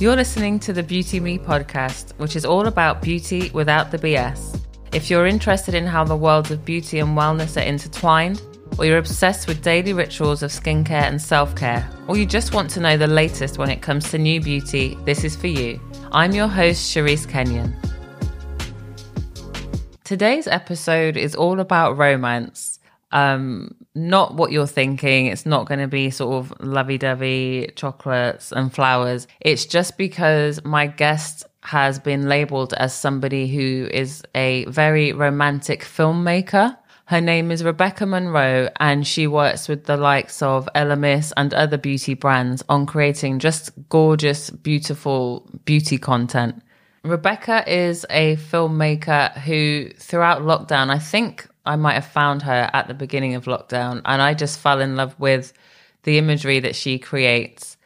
You're listening to the Beauty Me podcast, which is all about beauty without the BS. If you're interested in how the worlds of beauty and wellness are intertwined, or you're obsessed with daily rituals of skincare and self care, or you just want to know the latest when it comes to new beauty, this is for you. I'm your host, Cherise Kenyon. Today's episode is all about romance. Um, not what you're thinking. It's not going to be sort of lovey dovey chocolates and flowers. It's just because my guest has been labeled as somebody who is a very romantic filmmaker. Her name is Rebecca Monroe, and she works with the likes of Elemis and other beauty brands on creating just gorgeous, beautiful beauty content. Rebecca is a filmmaker who, throughout lockdown, I think I might have found her at the beginning of lockdown, and I just fell in love with the imagery that she creates.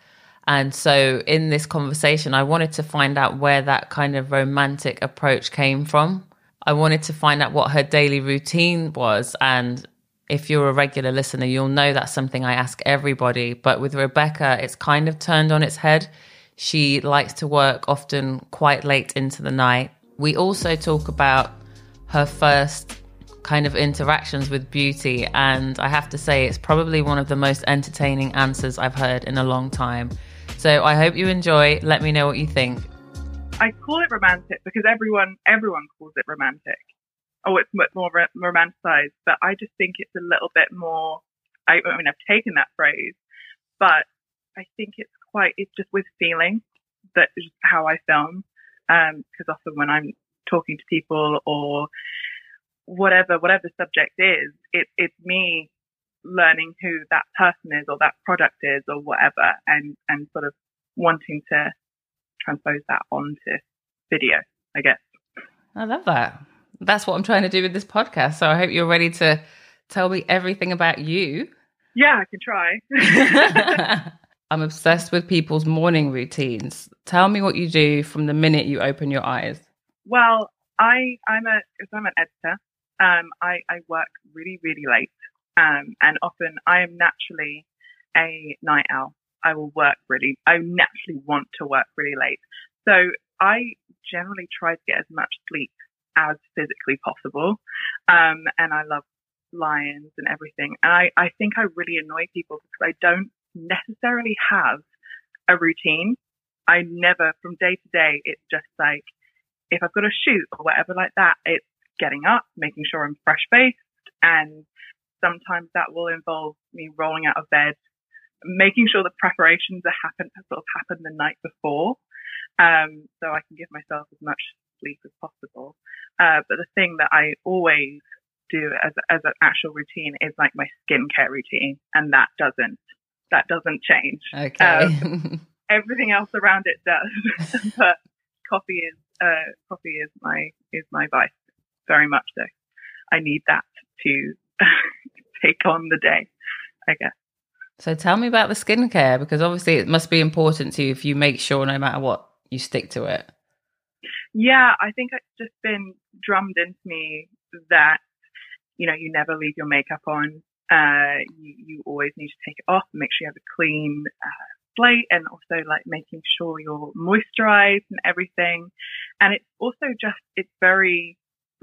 And so, in this conversation, I wanted to find out where that kind of romantic approach came from. I wanted to find out what her daily routine was. And if you're a regular listener, you'll know that's something I ask everybody. But with Rebecca, it's kind of turned on its head. She likes to work often quite late into the night. We also talk about her first kind of interactions with beauty. And I have to say, it's probably one of the most entertaining answers I've heard in a long time. So I hope you enjoy. Let me know what you think. I call it romantic because everyone everyone calls it romantic. Oh, it's much more romanticized, but I just think it's a little bit more. I, I mean, I've taken that phrase, but I think it's quite. It's just with feeling that is how I film. Um because um, often when I'm talking to people or whatever whatever subject is, it, it's me learning who that person is or that product is or whatever, and and sort of wanting to transpose that onto video. I guess. I love that. That's what I'm trying to do with this podcast. So I hope you're ready to tell me everything about you. Yeah, I can try. I'm obsessed with people's morning routines. Tell me what you do from the minute you open your eyes. Well, I I'm a I'm an editor um, I, I work really, really late. Um, and often I am naturally a night owl. I will work really, I naturally want to work really late. So I generally try to get as much sleep as physically possible. Um, and I love lions and everything. And I, I think I really annoy people because I don't necessarily have a routine. I never, from day to day, it's just like, if I've got a shoot or whatever like that, it's getting up, making sure I'm fresh faced. And sometimes that will involve me rolling out of bed, making sure the preparations are happen, sort of happen the night before. Um, so I can give myself as much sleep as possible. Uh, but the thing that I always do as, as an actual routine is like my skincare routine. And that doesn't, that doesn't change. Okay. Um, everything else around it does, but coffee is, uh, coffee is my, is my vice very much so. I need that to take on the day, I guess. So tell me about the skincare because obviously it must be important to you if you make sure no matter what you stick to it. Yeah, I think it's just been drummed into me that you know you never leave your makeup on. Uh, you, you always need to take it off and make sure you have a clean uh, slate and also like making sure you're moisturized and everything. And it's also just, it's very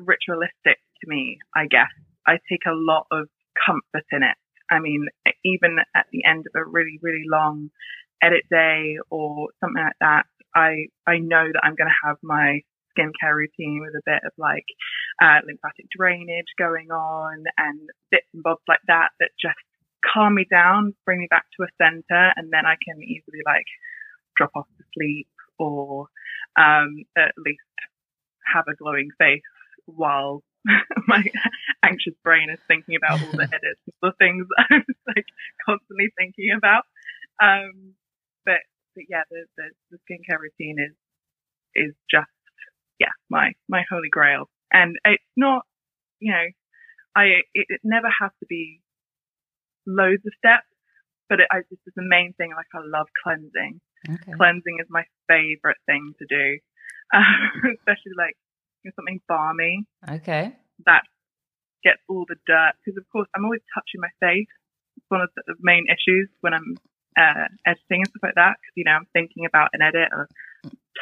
ritualistic to me, I guess. I take a lot of comfort in it. I mean, even at the end of a really, really long edit day or something like that, I, I know that I'm going to have my skincare routine with a bit of like, uh, lymphatic drainage going on and bits and bobs like that that just calm me down, bring me back to a center, and then I can easily like drop off to sleep or, um, at least have a glowing face while my anxious brain is thinking about all the edits, the things I'm like constantly thinking about. Um, but, but yeah, the, the, the skincare routine is, is just, yeah, my, my holy grail. And it's not, you know, I, it, it never has to be loads of steps, but it, I just, is the main thing. Like I love cleansing. Okay. Cleansing is my favorite thing to do. Um, especially like something balmy. Okay. That gets all the dirt because of course I'm always touching my face. It's one of the main issues when I'm uh, editing and stuff like that because you know I'm thinking about an edit or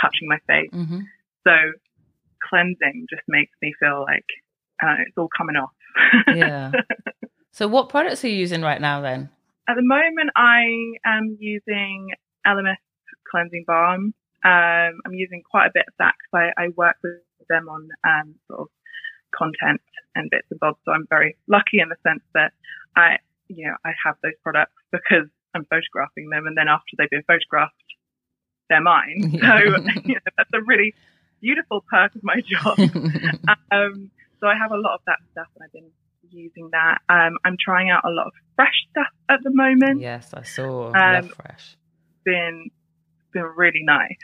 touching my face. Mm-hmm. So cleansing just makes me feel like uh, it's all coming off. Yeah. So what products are you using right now then? At the moment, I am using Elemis cleansing balm. Um, I'm using quite a bit of that because I, I work with them on um, sort of content and bits and bobs. So I'm very lucky in the sense that I, you know, I have those products because I'm photographing them, and then after they've been photographed, they're mine. So you know, that's a really beautiful perk of my job. um, so I have a lot of that stuff, and I've been using that. Um, I'm trying out a lot of fresh stuff at the moment. yes, I saw. Um, Love Fresh. Been been really nice.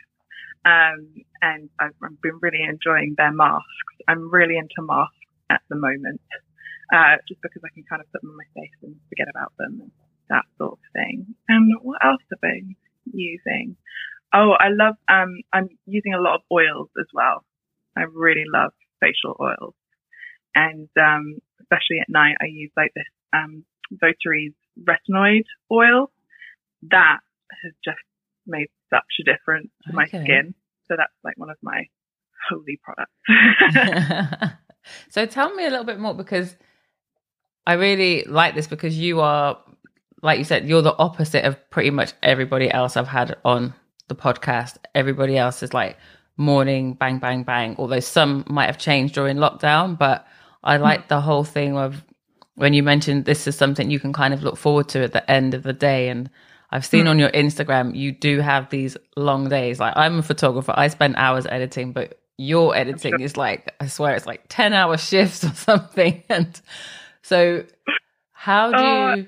Um, and I've I've been really enjoying their masks. I'm really into masks at the moment, uh, just because I can kind of put them on my face and forget about them and that sort of thing. And what else have I been using? Oh, I love, um, I'm using a lot of oils as well. I really love facial oils. And, um, especially at night, I use like this, um, retinoid oil. That has just made such a difference to my Okay. skin. So that's like one of my holy products. so tell me a little bit more because I really like this because you are, like you said, you're the opposite of pretty much everybody else I've had on the podcast. Everybody else is like morning, bang, bang, bang. Although some might have changed during lockdown, but I hmm. like the whole thing of when you mentioned this is something you can kind of look forward to at the end of the day. And I've seen on your Instagram, you do have these long days. Like I'm a photographer, I spend hours editing, but your editing is like, I swear it's like 10 hour shifts or something. And so how do Uh, you,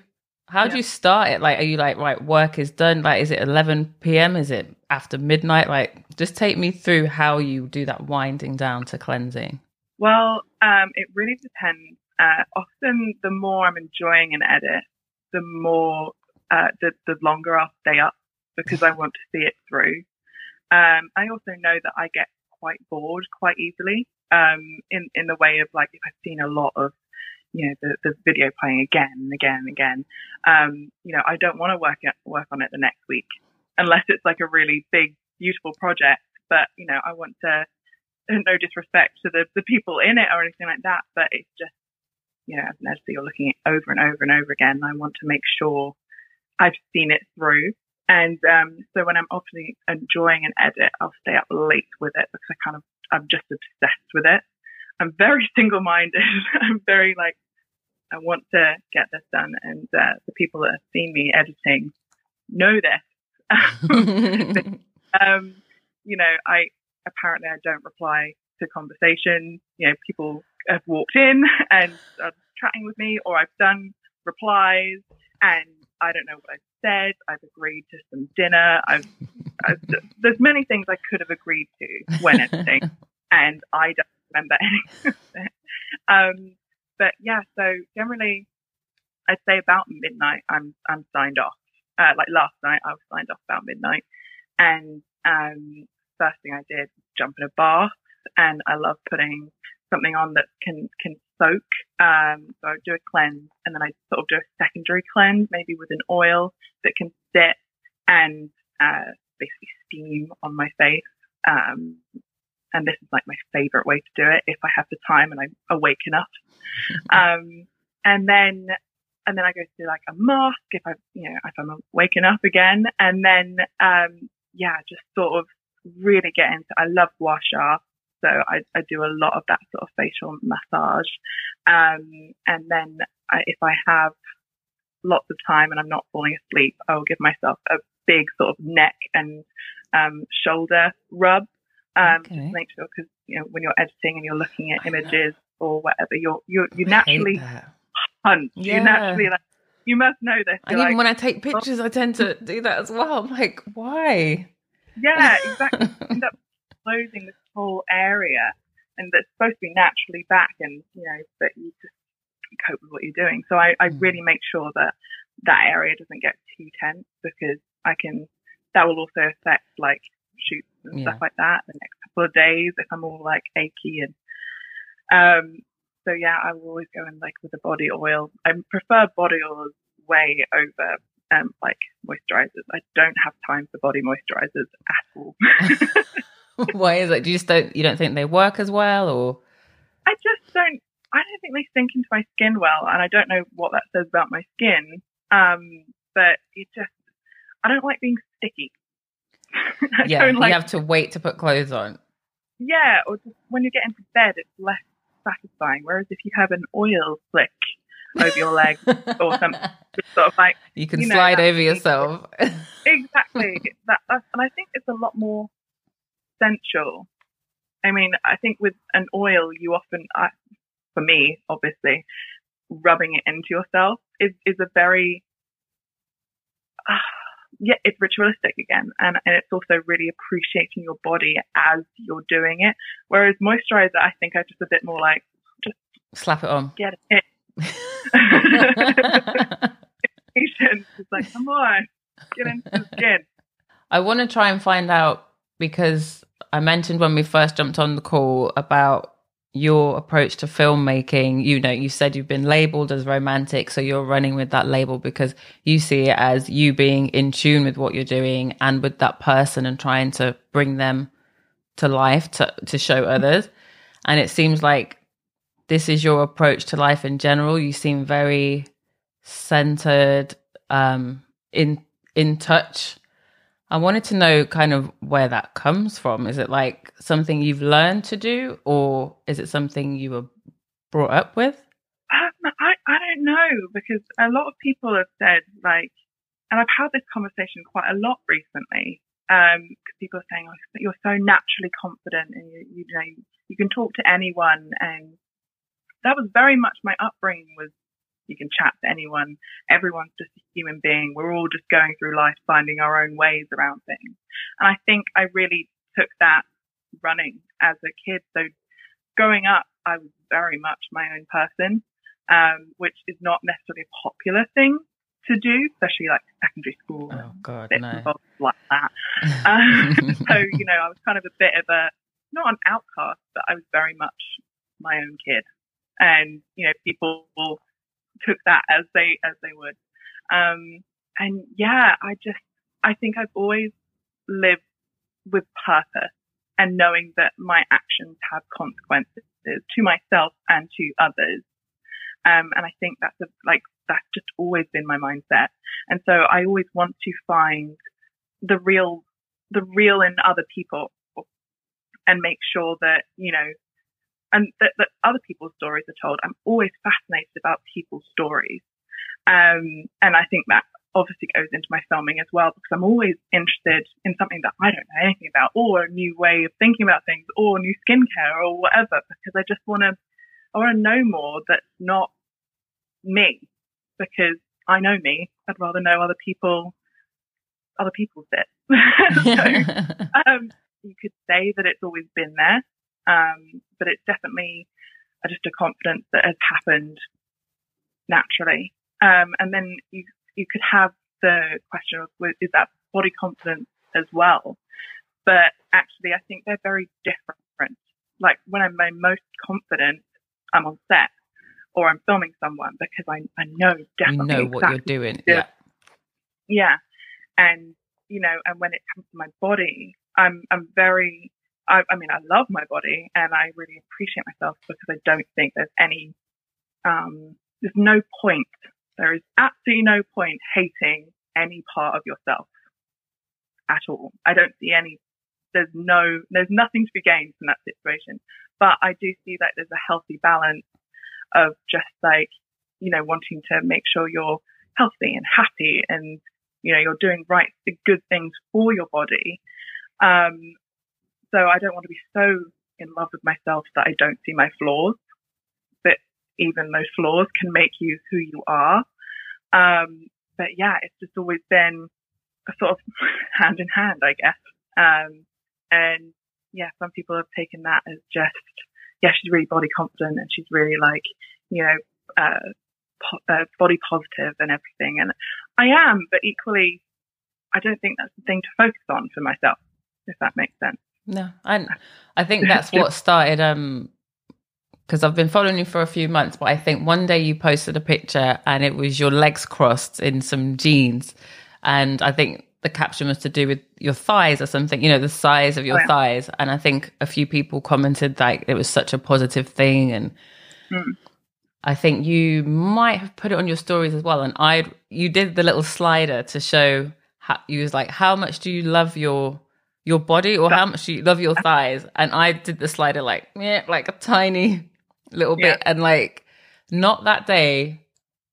how do you start it? Like, are you like, right, work is done? Like, is it 11 PM? Is it after midnight? Like, just take me through how you do that winding down to cleansing. Well, um, it really depends. Uh, often, the more I'm enjoying an edit, the more uh, the the longer I'll stay up because I want to see it through. Um, I also know that I get quite bored quite easily. Um, in in the way of like if I've seen a lot of you know the, the video playing again and again and again. Um, you know, I don't want to work work on it the next week unless it's like a really big, beautiful project. But you know, I want to no disrespect to the, the people in it or anything like that, but it's just, you know, as an you're looking it over and over and over again. I want to make sure I've seen it through. And um, so when I'm often enjoying an edit, I'll stay up late with it because I kind of, I'm just obsessed with it. I'm very single minded. I'm very like, I want to get this done. And uh, the people that have seen me editing know this. um, you know, I apparently I don't reply to conversations. You know, people have walked in and are chatting with me, or I've done replies and I don't know what I've said. I've agreed to some dinner. I've, I've there's many things I could have agreed to when editing, and I don't remember any of it. Um, but yeah, so generally, I'd say about midnight, I'm I'm signed off. Uh, like last night, I was signed off about midnight, and um, first thing I did was jump in a bath, and I love putting something on that can can soak. Um, so I do a cleanse, and then I sort of do a secondary cleanse, maybe with an oil that can sit and uh, basically steam on my face. Um, and this is like my favorite way to do it if I have the time and I'm awake enough. Um, and then and then I go to like a mask if I, you know, if I'm waking up again, and then um, yeah, just sort of really get into. I love gua sha, so I, I do a lot of that sort of facial massage, um, and then I, if I have lots of time and I'm not falling asleep, I will give myself a big sort of neck and um, shoulder rub. Um, Okay. just make sure because you know when you're editing and you're looking at I know. images or whatever, you're you're you naturally hunch. Yeah. You naturally like you must know this. And You're even like, when I take pictures, I tend to do that as well. I'm like, why? yeah, exactly. end up closing this whole area, and that's supposed to be naturally back, and you know, but you just cope with what you're doing. So I, I Mm. really make sure that that area doesn't get too tense because I can. That will also affect like shoots and Yeah. stuff like that the next couple of days if I'm all like achy and um. So yeah, I will always go in like with a body oil. I prefer body oils way over um, like moisturizers. I don't have time for body moisturizers at all. Why is it? Do you just don't you don't think they work as well, or I just don't. I don't think they sink into my skin well, and I don't know what that says about my skin. Um, but it just I don't like being sticky. yeah, like, you have to wait to put clothes on. Yeah, or just when you get into bed, it's less satisfying. Whereas if you have an oil slick over your leg or something, sort of like you can you know, slide over yourself. exactly. That, and I think it's a lot more sensual. I mean, I think with an oil, you often, uh, for me, obviously, rubbing it into yourself is is a very uh, yeah, it's ritualistic again, and, and it's also really appreciating your body as you're doing it. Whereas moisturizer, I think I just a bit more like just slap it on, get it. it's like, come on, get into the skin. I want to try and find out because I mentioned when we first jumped on the call about your approach to filmmaking you know you said you've been labeled as romantic so you're running with that label because you see it as you being in tune with what you're doing and with that person and trying to bring them to life to to show others. And it seems like this is your approach to life in general. You seem very centered um in in touch I wanted to know kind of where that comes from. Is it like something you've learned to do, or is it something you were brought up with? Um, I, I don't know because a lot of people have said like, and I've had this conversation quite a lot recently. Um, because people are saying, oh, you're so naturally confident and you, you know, you can talk to anyone. And that was very much my upbringing was you can chat to anyone. Everyone's just a human being. We're all just going through life finding our own ways around things. And I think I really took that running as a kid. So growing up, I was very much my own person, um, which is not necessarily a popular thing to do, especially like secondary school. Oh God, no. Like that. um, so, you know, I was kind of a bit of a, not an outcast, but I was very much my own kid. And, you know, people took that as they as they would. Um, and yeah, I just I think I've always lived with purpose and knowing that my actions have consequences to myself and to others. Um, and I think that's a, like that's just always been my mindset. And so I always want to find the real the real in other people and make sure that you know and that, that other people's stories are told. I'm always fascinated about people's stories. Um, and I think that obviously goes into my filming as well because I'm always interested in something that I don't know anything about or a new way of thinking about things or new skincare or whatever because I just want to, I want to know more that's not me because I know me. I'd rather know other people, other people's bits. so, um, you could say that it's always been there. Um, but it's definitely just a confidence that has happened naturally. Um, and then you you could have the question of is that body confidence as well? But actually, I think they're very different. Like when I'm my most confident, I'm on set or I'm filming someone because I I know definitely you know what exactly you're doing. Yeah, yeah, and you know, and when it comes to my body, I'm I'm very I, I mean, I love my body and I really appreciate myself because I don't think there's any, um, there's no point. There is absolutely no point hating any part of yourself at all. I don't see any, there's no, there's nothing to be gained from that situation. But I do see that there's a healthy balance of just like, you know, wanting to make sure you're healthy and happy and, you know, you're doing right, the good things for your body. Um, so I don't want to be so in love with myself that I don't see my flaws. But even those flaws can make you who you are. Um, but yeah, it's just always been a sort of hand in hand, I guess. Um, and yeah, some people have taken that as just, yeah, she's really body confident and she's really like, you know, uh, po- uh, body positive and everything. And I am, but equally, I don't think that's the thing to focus on for myself, if that makes sense. No, I I think that's what started um because I've been following you for a few months, but I think one day you posted a picture and it was your legs crossed in some jeans. And I think the caption was to do with your thighs or something, you know, the size of your oh, yeah. thighs. And I think a few people commented like it was such a positive thing. And mm. I think you might have put it on your stories as well. And I, you did the little slider to show how you was like, how much do you love your your body or how much you love your thighs? And I did the slider like, yeah, like a tiny little bit. Yeah. And like, not that day,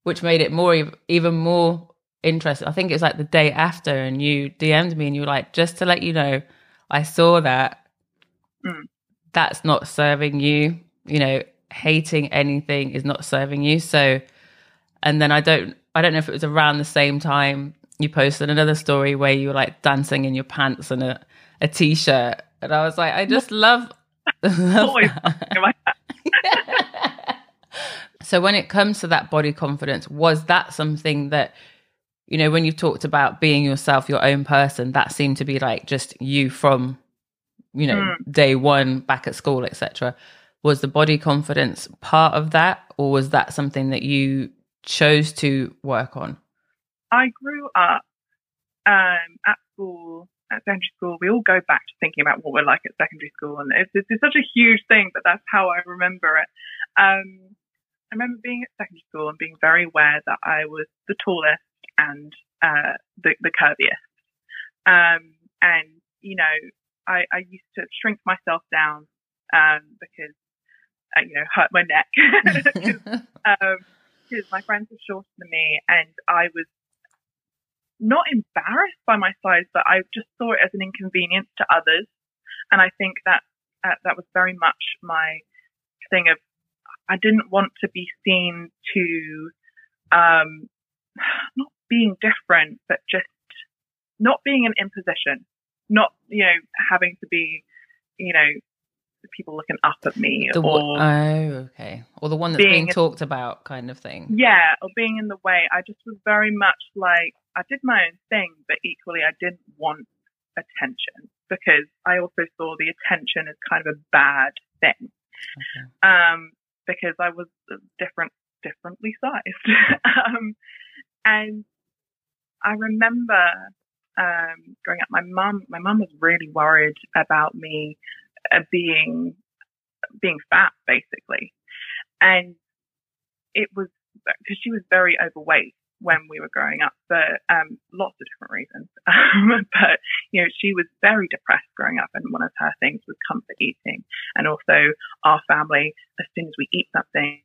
which made it more, even more interesting. I think it was like the day after, and you DM'd me and you were like, just to let you know, I saw that. Mm. That's not serving you. You know, hating anything is not serving you. So, and then I don't, I don't know if it was around the same time you posted another story where you were like dancing in your pants and a, a t-shirt, and I was like, I just love. love so when it comes to that body confidence, was that something that you know when you've talked about being yourself, your own person, that seemed to be like just you from you know mm. day one back at school, etc was the body confidence part of that or was that something that you chose to work on i grew up um, at school at secondary school we all go back to thinking about what we're like at secondary school and it's, it's, it's such a huge thing but that's how i remember it. Um, i remember being at secondary school and being very aware that i was the tallest and uh, the, the curviest. Um, and you know I, I used to shrink myself down um, because uh, you know, hurt my neck. Because um, my friends were shorter than me, and I was not embarrassed by my size, but I just saw it as an inconvenience to others, and I think that uh, that was very much my thing of I didn't want to be seen to um, not being different, but just not being an imposition, not you know having to be you know people looking up at me the or oh okay. Or the one that's being, being talked about kind of thing. Yeah or being in the way. I just was very much like i did my own thing but equally i didn't want attention because i also saw the attention as kind of a bad thing. Okay. um because i was different differently sized. Um and i remember um, growing up, my mum, my mum was really worried about me being being fat basically, and it was because she was very overweight when we were growing up for um, lots of different reasons. Um, but you know, she was very depressed growing up, and one of her things was comfort eating, and also our family. As soon as we eat something,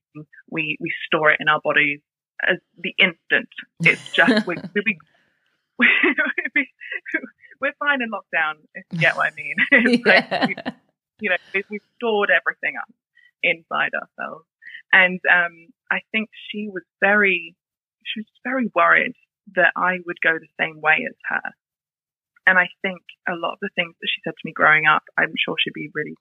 we we store it in our bodies as the instant. It's just we, we, we, we're fine in lockdown. If you get what I mean. yeah. like, you know, we've stored everything up inside ourselves. And um, I think she was very, she was very worried that I would go the same way as her. And I think a lot of the things that she said to me growing up, I'm sure she'd be really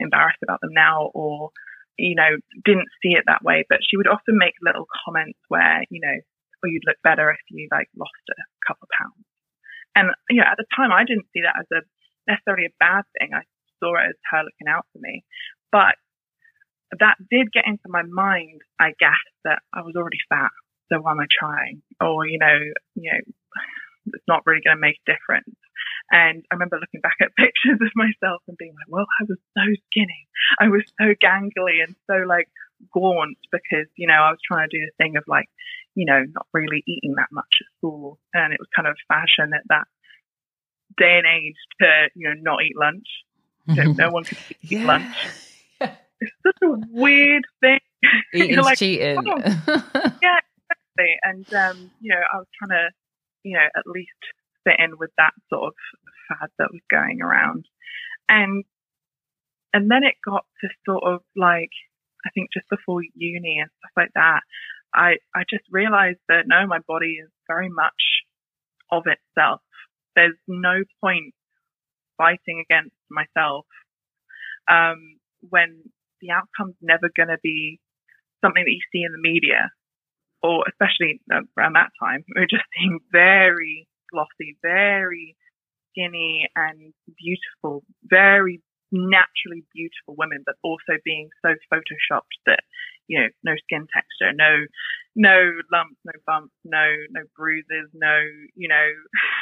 embarrassed about them now or, you know, didn't see it that way. But she would often make little comments where, you know, or you'd look better if you like lost a couple of pounds. And, you know, at the time I didn't see that as a necessarily a bad thing. I saw it as her looking out for me. But that did get into my mind, I guess, that I was already fat. So why am I trying? Or, you know, you know, it's not really going to make a difference. And I remember looking back at pictures of myself and being like, well, I was so skinny. I was so gangly and so like gaunt because, you know, I was trying to do the thing of like, you know, not really eating that much at school. And it was kind of fashion at that day and age to, you know, not eat lunch no one could eat yeah. lunch. It's such a weird thing. Eating's like, cheating. Oh. yeah, exactly. And um, you know, I was trying to, you know, at least fit in with that sort of fad that was going around. And and then it got to sort of like I think just before uni and stuff like that, I I just realized that no, my body is very much of itself. There's no point fighting against myself um, when the outcome's never going to be something that you see in the media, or especially around that time, we are just seeing very glossy, very skinny and beautiful, very naturally beautiful women, but also being so photoshopped that you know no skin texture, no no lumps, no bumps, no no bruises, no you know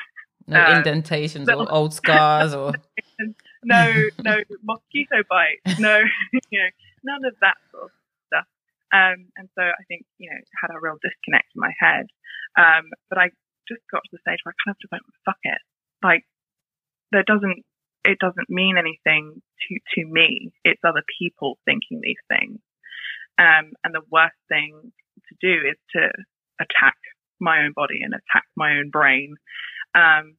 no uh, indentations or old scars or no no mosquito bites, no you know none of that sort of stuff. Um, and so I think you know had a real disconnect in my head. Um, but I just got to the stage where I kind of just went, fuck it, like there doesn't it doesn't mean anything to, to me. It's other people thinking these things. Um, and the worst thing to do is to attack my own body and attack my own brain. Um,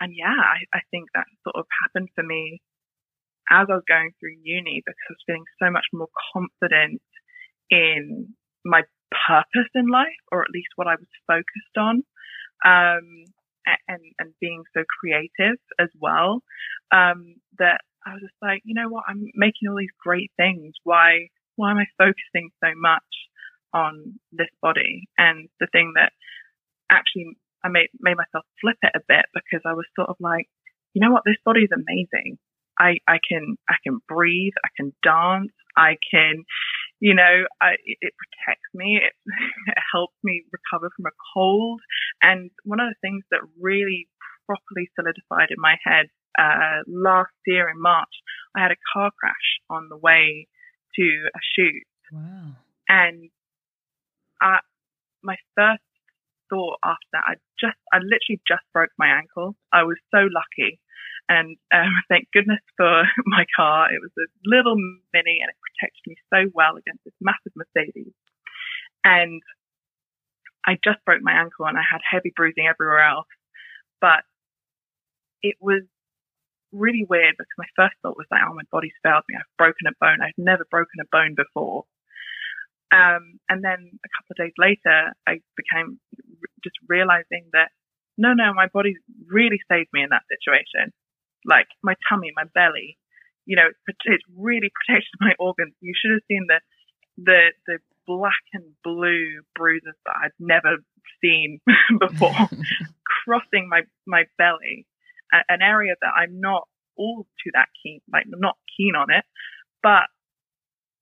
and yeah, I, I think that sort of happened for me as I was going through uni because I was feeling so much more confident in my purpose in life, or at least what I was focused on. Um, and, and being so creative as well, um, that I was just like, you know what, I'm making all these great things. Why, why am I focusing so much on this body? And the thing that actually I made, made myself flip it a bit because I was sort of like, you know what, this body is amazing. I, I can, I can breathe, I can dance, I can, you know, I, it, it, protects me. It, it helps me recover from a cold. And one of the things that really properly solidified in my head uh, last year in March, I had a car crash on the way to a shoot. Wow. And I, my first thought after that, I just, I literally just broke my ankle. I was so lucky. And um, thank goodness for my car. It was a little mini and it protected me so well against this massive Mercedes. And I just broke my ankle and I had heavy bruising everywhere else. But it was really weird because my first thought was like, oh, my body's failed me. I've broken a bone. I've never broken a bone before. Um, and then a couple of days later, I became just realizing that no, no, my body really saved me in that situation like my tummy, my belly. You know, it's, it's really protected my organs. You should have seen the the the black and blue bruises that I'd never seen before crossing my my belly, an area that I'm not all to that keen, like not keen on it, but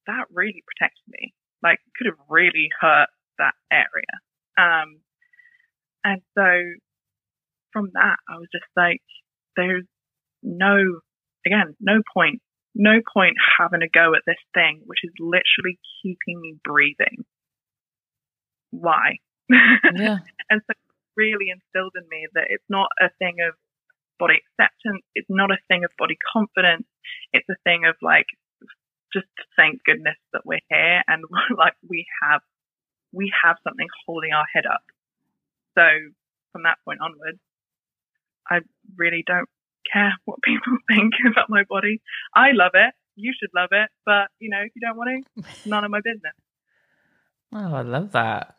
that really protected me. Like could have really hurt that area. Um, and so from that, I was just like, there's no, again, no point, no point having a go at this thing, which is literally keeping me breathing. Why? Yeah. and so really instilled in me that it's not a thing of body acceptance. It's not a thing of body confidence. It's a thing of like, just thank goodness that we're here and like we have, we have something holding our head up. So from that point onwards, I really don't care what people think about my body. I love it. You should love it. But, you know, if you don't want to, none of my business. Oh, I love that.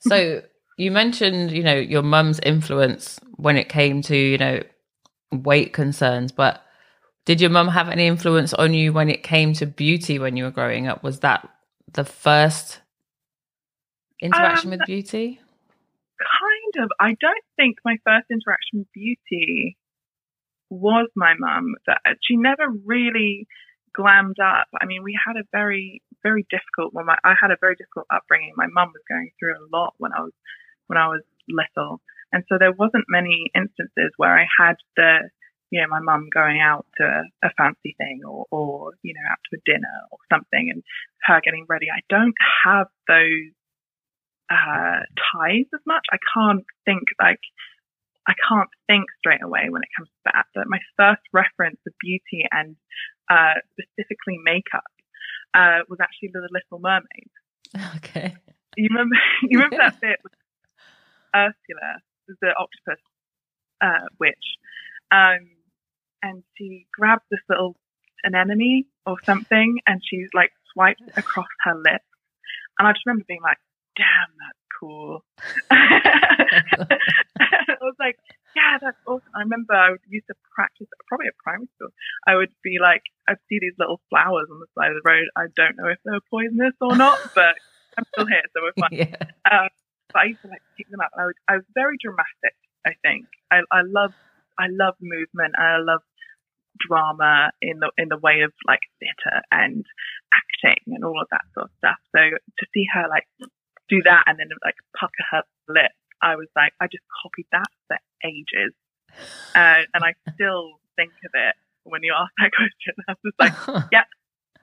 So you mentioned, you know, your mum's influence when it came to, you know, weight concerns, but did your mum have any influence on you when it came to beauty when you were growing up? Was that the first interaction um, with beauty? Kind of. I don't think my first interaction with beauty was my mum that she never really glammed up. I mean, we had a very, very difficult well, my, I had a very difficult upbringing. My mum was going through a lot when I was, when I was little. And so there wasn't many instances where I had the, you know, my mum going out to a fancy thing or, or, you know, out to a dinner or something and her getting ready. I don't have those, uh, ties as much. I can't think like, I can't think straight away when it comes to that. But my first reference of beauty and uh, specifically makeup uh, was actually The Little Mermaid. Okay. You remember? You remember that bit with Ursula, the octopus uh, witch, um, and she grabs this little anemone or something, and she's like swiped across her lips, and I just remember being like, "Damn, that's cool. I was like, yeah, that's awesome. I remember I would used to practice probably at primary school. I would be like, I'd see these little flowers on the side of the road. I don't know if they're poisonous or not, but I'm still here, so we're fine. Yeah. Um, but I used to like pick them up. I was, I was very dramatic. I think I, I love, I love movement. I love drama in the in the way of like theatre and acting and all of that sort of stuff. So to see her like do that and then like pucker her lips, I was like, I just copied that for ages, uh, and I still think of it when you ask that question. I was like, yeah,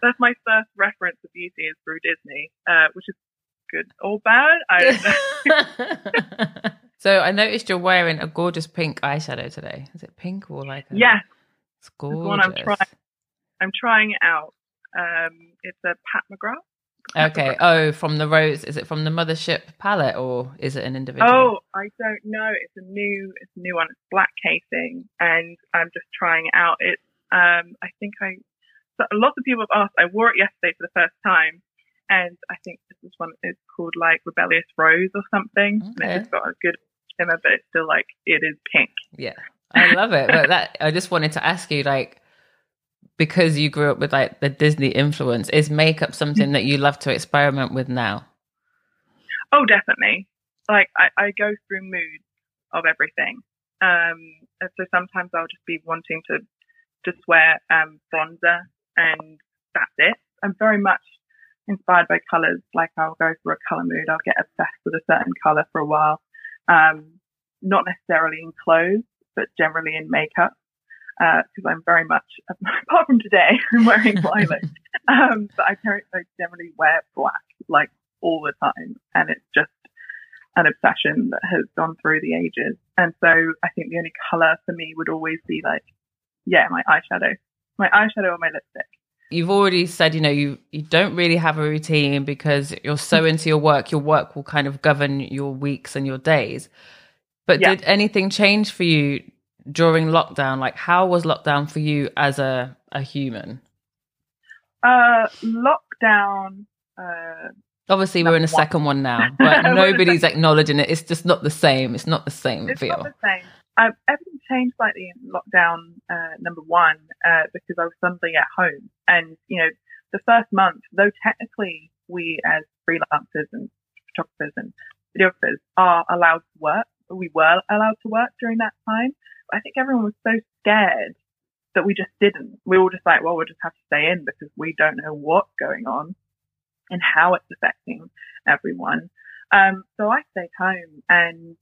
that's my first reference to beauty is through Disney, uh, which is good or bad. I don't know. so I noticed you're wearing a gorgeous pink eyeshadow today. Is it pink or like? A... Yes, it's gorgeous. one I'm trying. I'm trying it out. Um, it's a Pat McGrath. Okay. Oh, from the rose. Is it from the Mothership palette or is it an individual? Oh, I don't know. It's a new. It's a new one. It's black casing, and I'm just trying it out. It's. Um, I think I. So lots of people have asked. I wore it yesterday for the first time, and I think this is one. It's called like Rebellious Rose or something. Okay. And it's got a good shimmer, but it's still like it is pink. Yeah. I love it. But that I just wanted to ask you, like, because you grew up with like the Disney influence, is makeup something that you love to experiment with now? Oh, definitely. Like I, I go through moods of everything. Um, so sometimes I'll just be wanting to just wear um, bronzer and that's it. I'm very much inspired by colors. Like I'll go through a color mood. I'll get obsessed with a certain color for a while. Um, not necessarily in clothes, but generally in makeup because uh, I'm very much, apart from today, I'm wearing violet. um, but I, I generally wear black like all the time, and it's just an obsession that has gone through the ages. And so I think the only color for me would always be like, yeah, my eyeshadow, my eyeshadow or my lipstick. You've already said, you know, you, you don't really have a routine because you're so into your work. Your work will kind of govern your weeks and your days. But yeah. did anything change for you during lockdown? Like, how was lockdown for you as a, a human? Uh, lockdown. Uh, Obviously, we're in a second one now, but nobody's acknowledging it. It's just not the same. It's not the same it's feel. Not the same. Um, everything changed slightly in lockdown uh, number one uh, because I was suddenly at home, and you know, the first month, though technically we as freelancers and photographers and videographers are allowed to work, we were allowed to work during that time. But I think everyone was so scared that we just didn't. We were just like, well, we'll just have to stay in because we don't know what's going on and how it's affecting everyone. Um, so I stayed home and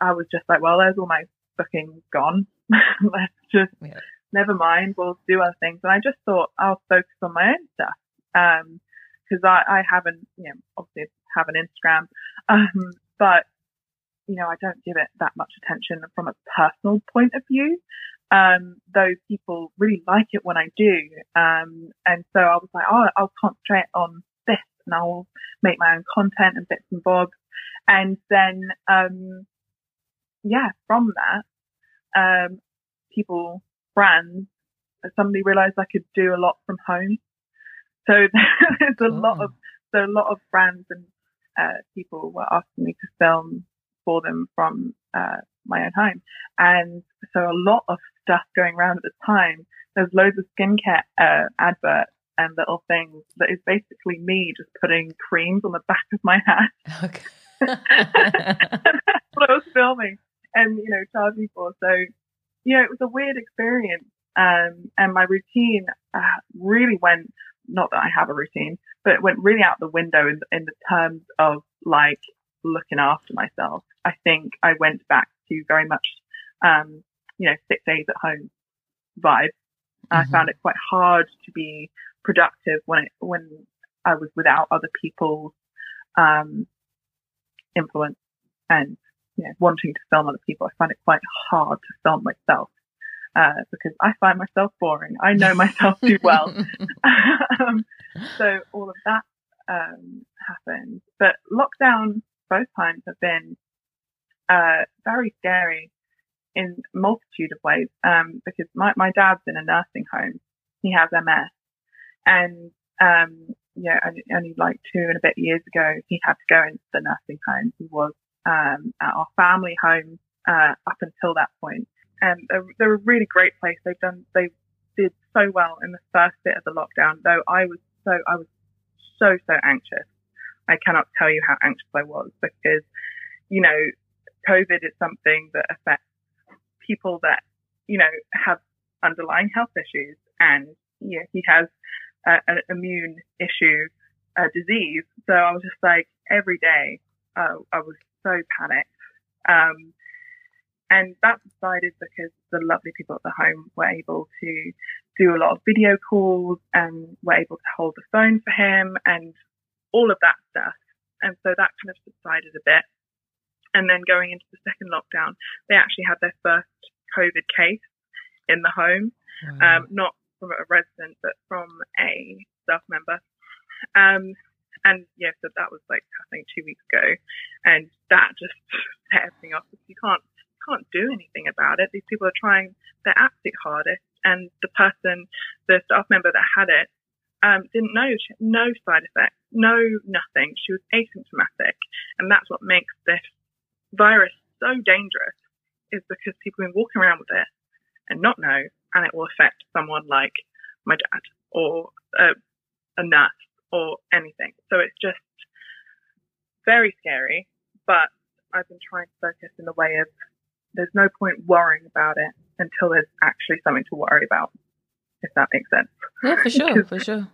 I was just like, well, there's all my bookings gone. Let's just, yeah. never mind. We'll do other things. And I just thought I'll focus on my own stuff. Um, cause I, I haven't, you know, obviously have an Instagram. Um, but you know, I don't give it that much attention from a personal point of view. Um, though people really like it when I do. Um, and so I was like, oh, I'll concentrate on this and I'll make my own content and bits and bobs. And then, um, yeah, from that, um, people, brands, suddenly realized I could do a lot from home. So there's a oh. lot of, so a lot of brands and, uh, people were asking me to film for them from uh, my own home. And so a lot of stuff going around at the time. There's loads of skincare uh, adverts and little things that is basically me just putting creams on the back of my hand. Okay. That's what I was filming and, you know, charging for. So, you know, it was a weird experience. Um, and my routine uh, really went, not that I have a routine, but it went really out the window in, in the terms of like looking after myself. I think I went back to very much, um, you know, six days at home vibe. Mm-hmm. I found it quite hard to be productive when it, when I was without other people's, um, influence and, you know, wanting to film other people. I find it quite hard to film myself. Uh, because I find myself boring. I know myself too well. um, so all of that um, happened. But lockdown both times have been uh, very scary in multitude of ways. Um, because my, my dad's in a nursing home. He has MS. And, um, yeah, only, only like two and a bit years ago, he had to go into the nursing home. He was, um, at our family home, uh, up until that point. And they're, they're a really great place. They've done, they did so well in the first bit of the lockdown, though I was so, I was so, so anxious I cannot tell you how anxious I was because, you know, COVID is something that affects people that, you know, have underlying health issues and yeah, he has uh, an immune issue, a disease. So I was just like every day, uh, I was so panicked. Um, and that decided because the lovely people at the home were able to do a lot of video calls and were able to hold the phone for him and all of that stuff. And so that kind of subsided a bit. And then going into the second lockdown, they actually had their first COVID case in the home, wow. um, not from a resident, but from a staff member. Um, and yeah, so that was like I think two weeks ago, and that just set everything off. You can't you can't do anything about it. These people are trying their absolute hardest, and the person, the staff member that had it, um, didn't know no side effects, no nothing. She was asymptomatic, and that's what makes this virus so dangerous. Is because people have been walking around with it and not know, and it will affect someone like my dad or a, a nurse or anything. So it's just very scary, but I've been trying to focus in the way of there's no point worrying about it until there's actually something to worry about, if that makes sense. Yeah, for sure, because, for sure.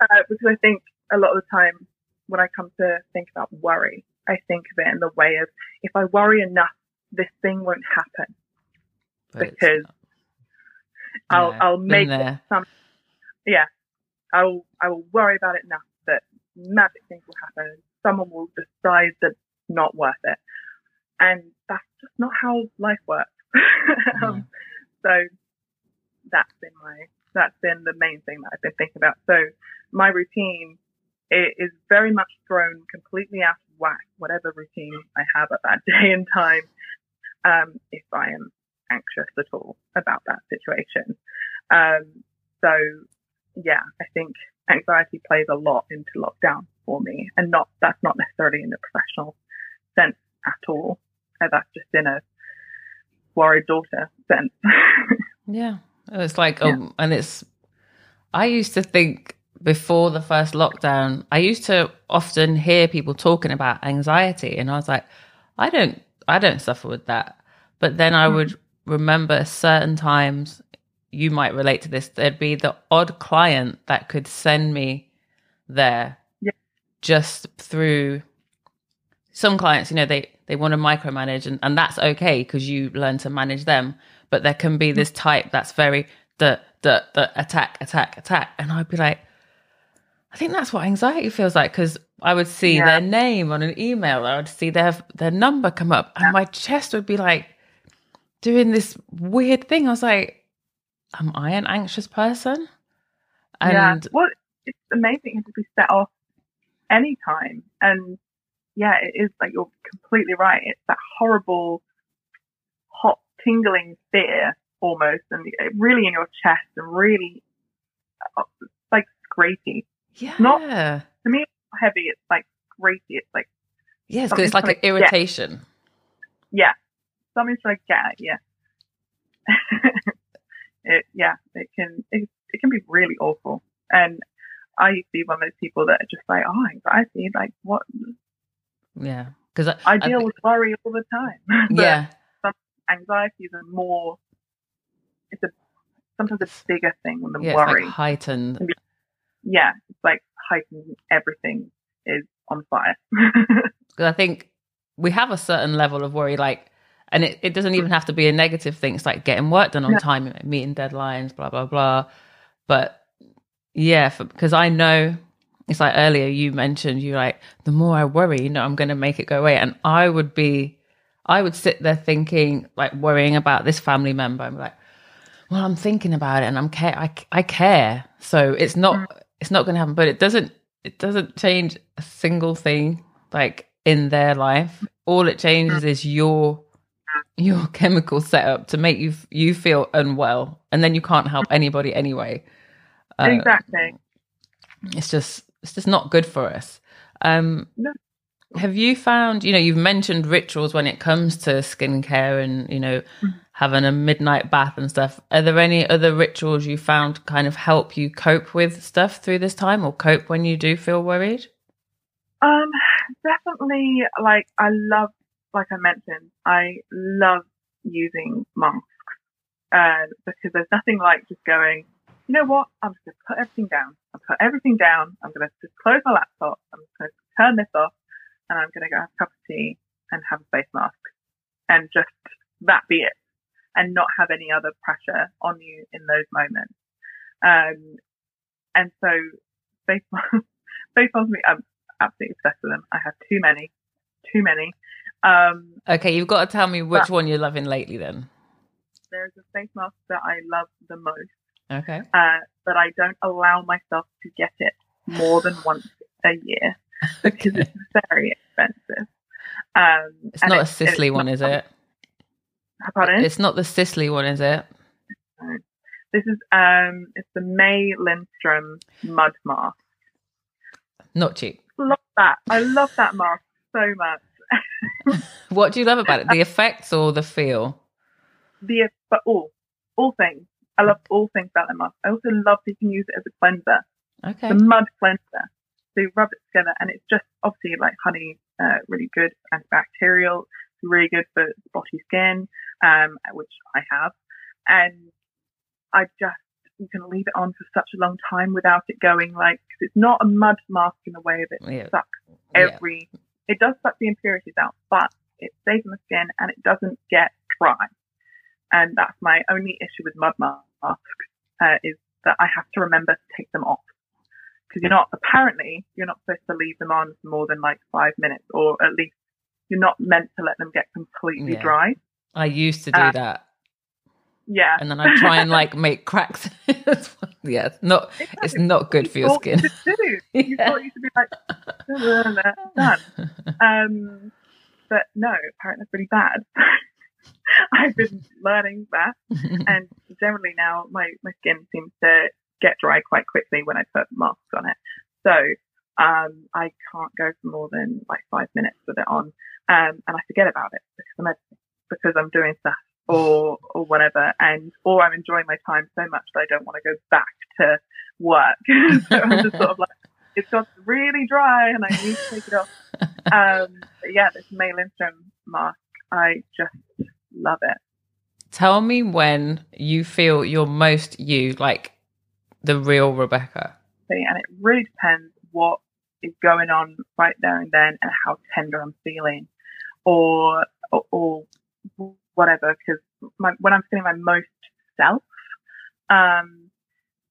Uh, because I think a lot of the time when I come to think about worry, I think of it in the way of if I worry enough, this thing won't happen. But because I'll I'll make some yeah. I'll I will worry about it enough that magic things will happen. Someone will decide that it's not worth it. And that's just not how life works. um, so that's been my that's been the main thing that I've been thinking about. So my routine is very much thrown completely out of whack, whatever routine I have at that day and time, um, if I am anxious at all about that situation. Um, so yeah, I think anxiety plays a lot into lockdown for me and not, that's not necessarily in a professional sense at all. Uh, that's just in a worried daughter sense. yeah. It's like, yeah. um, and it's, I used to think before the first lockdown, I used to often hear people talking about anxiety and I was like, I don't, I don't suffer with that. But then I mm-hmm. would remember certain times you might relate to this. There'd be the odd client that could send me there yeah. just through some clients, you know, they, they want to micromanage and, and that's okay because you learn to manage them. But there can be this type that's very the the the attack, attack, attack. And I'd be like, I think that's what anxiety feels like because I would see yeah. their name on an email, I would see their their number come up, and yeah. my chest would be like doing this weird thing. I was like, am I an anxious person? And yeah. Well, it's amazing to be set off anytime. And yeah, it is like you're completely right. It's that horrible, hot, tingling fear almost, and really in your chest, and really uh, like scrapey. Yeah. Not to me, it's heavy. It's like scrapey. It's like yes, because it's like an irritation. Yeah, something's like yeah, yeah. it yeah, it can it, it can be really awful. And I used to be one of those people that are just like, oh, anxiety, like what? Yeah, because I, I, deal I, with worry all the time. yeah, some anxieties are more. It's a sometimes a bigger thing than yeah, worry. Like heightened. Yeah, it's like heightened. Everything is on fire. Because I think we have a certain level of worry, like and it, it doesn't even have to be a negative thing. It's like getting work done on time, meeting deadlines, blah, blah, blah. But yeah, because I know it's like earlier you mentioned, you like, the more I worry, you know, I'm going to make it go away. And I would be, I would sit there thinking, like, worrying about this family member. I'm like, well, I'm thinking about it and I'm care, I, I care. So it's not, mm. It's not going to happen, but it doesn't, it doesn't change a single thing like in their life. All it changes is your your chemical setup to make you you feel unwell, and then you can't help anybody anyway. Uh, exactly. It's just it's just not good for us. Um, no. Have you found you know you've mentioned rituals when it comes to skincare and you know mm-hmm. Having a midnight bath and stuff? Are there any other rituals you found kind of help you cope with stuff through this time, or cope when you do feel worried? Um, definitely. Like I love like I mentioned, I love using masks uh, because there's nothing like just going, you know what? I'm just going to put everything down. I'll put everything down. I'm going to just close my laptop. I'm going to turn this off and I'm going to go have a cup of tea and have a face mask and just that be it and not have any other pressure on you in those moments. Um, and so face masks, face masks, I'm absolutely obsessed with them. I have too many, too many. Um, okay, you've got to tell me which one you're loving lately then. There's a face mask that I love the most. Okay. Uh, but I don't allow myself to get it more than once a year because okay. it's very expensive. Um, it's not a Sisley one, is it? Pardon? It's not the Sisley one, is it? No. This is um, it's the May Lindstrom mud mask. Not cheap. Love that. I love that mask so much. what do you love about it? The effects or the feel? The but all all things. I love all things about that mask. I also love that you can use it as a cleanser. Okay. The mud cleanser. So you rub it together, and it's just obviously like honey, uh, really good antibacterial, really good for spotty skin, um, which I have, and I just you can leave it on for such a long time without it going like cause it's not a mud mask in the way of it yeah. sucks every. Yeah. It does suck the impurities out, but it stays on the skin and it doesn't get dry. And that's my only issue with mud masks uh, is that I have to remember to take them off because you're not apparently you're not supposed to leave them on for more than like five minutes, or at least you're not meant to let them get completely yeah. dry. I used to do uh, that. Yeah, and then I try and like make cracks. yeah, not exactly. it's not good for your skin. You, you thought you should be like done. Um, but no, apparently it's pretty bad. I've been learning that, and generally now my my skin seems to get dry quite quickly when I put masks on it. So um, I can't go for more than like five minutes with it on, um, and I forget about it because I'm because I'm doing stuff or or whatever, and or I'm enjoying my time so much that I don't want to go back to work. so I'm just sort of like, it's got really dry, and I need to take it off. Um, yeah, this May Lindstrom mask, I just love it. Tell me when you feel you're most you, like the real Rebecca. And it really depends what is going on right there and then and how tender I'm feeling or, or, whatever. Because when I'm feeling my most self, um,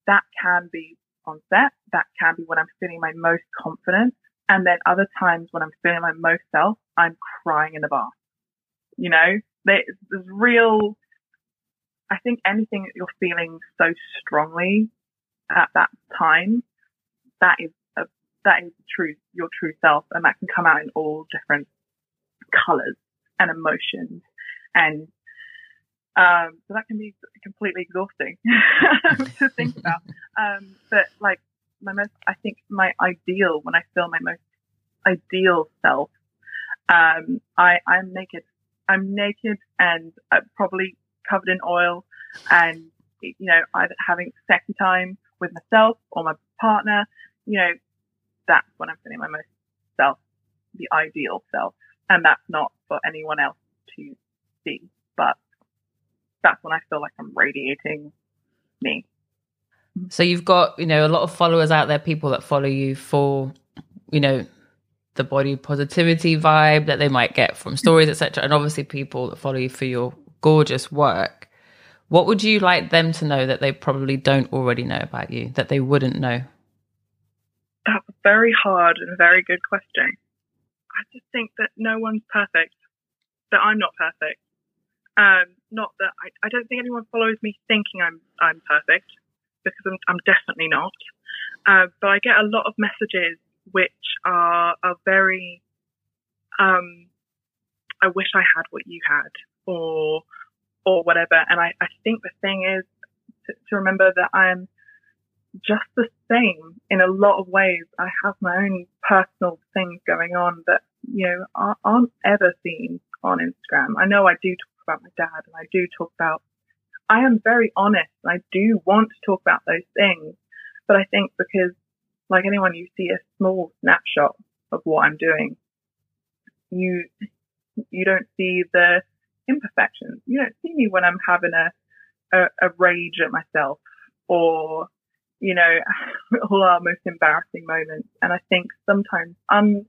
that can be on set. That can be when I'm feeling my most confident. And then other times when I'm feeling my most self, I'm crying in the bath. You know, there's, there's real, I think anything that you're feeling so strongly at that time, that is a, that is true, your true self, and that can come out in all different colors and emotions, and um, so that can be completely exhausting to think about. Um, but like my most, I think my ideal when I feel my most ideal self, um, I I'm naked. I'm naked and uh, probably covered in oil, and you know either having sexy time with myself or my partner, you know, that's when I'm feeling my most self, the ideal self. And that's not for anyone else to see, but that's when I feel like I'm radiating me. So you've got, you know, a lot of followers out there, people that follow you for, you know, the body positivity vibe that they might get from stories, etc. And obviously people that follow you for your gorgeous work. What would you like them to know that they probably don't already know about you, that they wouldn't know? That's a very hard and very good question. I just think that no one's perfect, that I'm not perfect. Um, not that I, I don't think anyone follows me thinking I'm I'm perfect because I'm, I'm definitely not. Uh, but I get a lot of messages which are are very um, I wish I had what you had, or or whatever. And I, I think the thing is to, to remember that I'm just the same in a lot of ways. I have my own personal things going on that, you know, aren't, ever seen on Instagram. I know I do talk about my dad and I do talk about, I am very honest. I do want to talk about those things. But I think because like anyone, you see a small snapshot of what I'm doing. You, you don't see the imperfections. You don't see me when I'm having a, a, a rage at myself or, you know, all our most embarrassing moments. And I think sometimes un,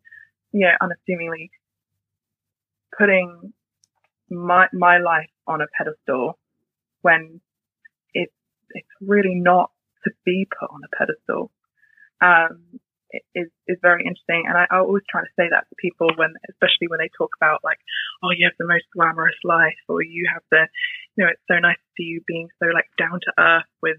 you know, unassumingly putting my, my life on a pedestal when it's, it's really not to be put on a pedestal. Um, is is very interesting, and I, I always try to say that to people when, especially when they talk about like, oh, you have the most glamorous life, or you have the, you know, it's so nice to see you being so like down to earth with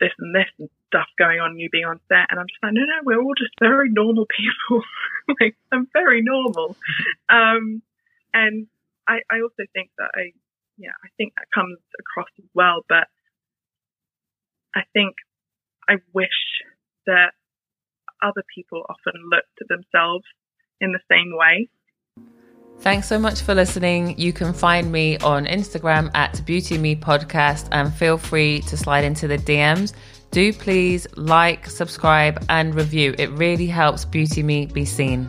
this and this and stuff going on, you being on set, and I'm just like, no, no, we're all just very normal people. like I'm very normal, um, and I I also think that I, yeah, I think that comes across as well, but I think I wish that other people often looked at themselves in the same way. Thanks so much for listening. You can find me on Instagram at Beauty Me Podcast and feel free to slide into the DMs. Do please like, subscribe, and review. It really helps Beauty Me be seen.